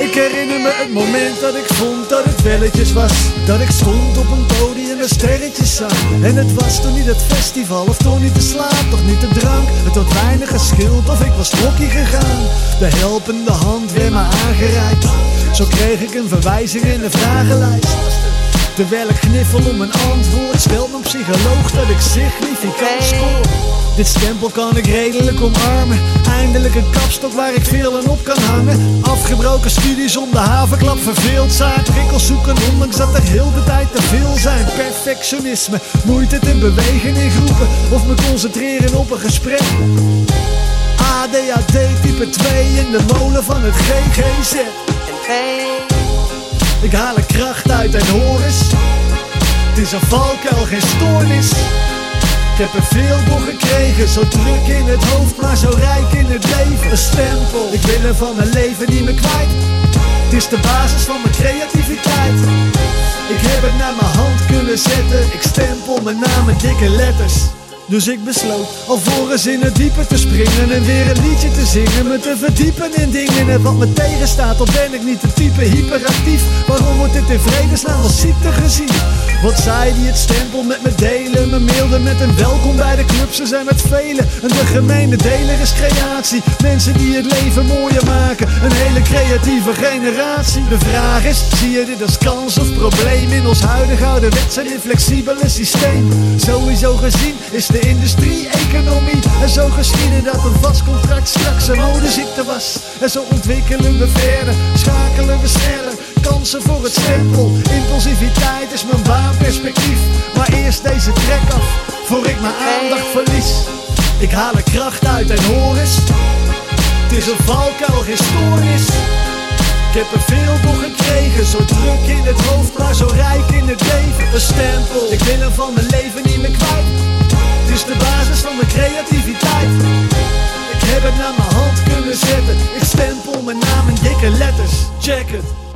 Ik herinner me het moment dat ik vond dat het welletjes was. Dat ik stond op een podium en sterretjes zag. En het was toen niet het festival of toch niet de slaap, toch niet de drank. Het had weinig geschild of ik was trokkie gegaan. De helpende hand werd me aangereikt. Zo kreeg ik een verwijzing in de vragenlijst. Terwijl ik gniffel om een antwoord, stelt mijn psycholoog dat ik significant scoor. Dit stempel kan ik redelijk omarmen. Eindelijk een kapstok waar ik veel aan op kan hangen. Afgebroken studies om de havenklap verveeld zijn. Prikkels zoeken ondanks dat er heel de tijd te veel zijn. Perfectionisme, moeite te bewegen in groepen. Of me concentreren op een gesprek. ADHD type 2 in de molen van het GGZ. Ik haal er kracht uit en hoor eens. Het is een valkuil, geen stoornis. Heb er veel door gekregen, zo druk in het hoofd, maar zo rijk in het leven. Een stempel, ik wil er van mijn leven niet meer kwijt. Het is de basis van mijn creativiteit. Ik heb het naar mijn hand kunnen zetten, ik stempel mijn naam met dikke letters. Dus ik besloot alvorens in het diepe te springen En weer een liedje te zingen. Me te verdiepen in dingen En wat me tegenstaat, of ben ik niet de type hyperactief. Waarom wordt dit in vredesnaam als ziekte gezien? Wat zei die het stempel met me delen? Me mailde met een welkom bij de club Ze zijn met velen. En de gemene deler is creatie. Mensen die het leven mooier maken Een hele creatieve generatie. De vraag is, zie je dit als kans of probleem? In ons huidige ouderwetse inflexibele systeem. Sowieso gezien is de industrie-economie En zo geschieden dat een vast contract straks een modeziekte was. En zo ontwikkelen we verder, schakelen we sneller. Kansen voor het stempel, impulsiviteit is mijn baanperspectief. Maar eerst deze trek af, voor ik mijn aandacht verlies. Ik haal er kracht uit en hoor eens. Het is een valkuil, geen stoornis ik heb er veel voor gekregen, zo druk in het hoofd, maar zo rijk in het leven. Een stempel, ik wil hem van mijn leven niet Ik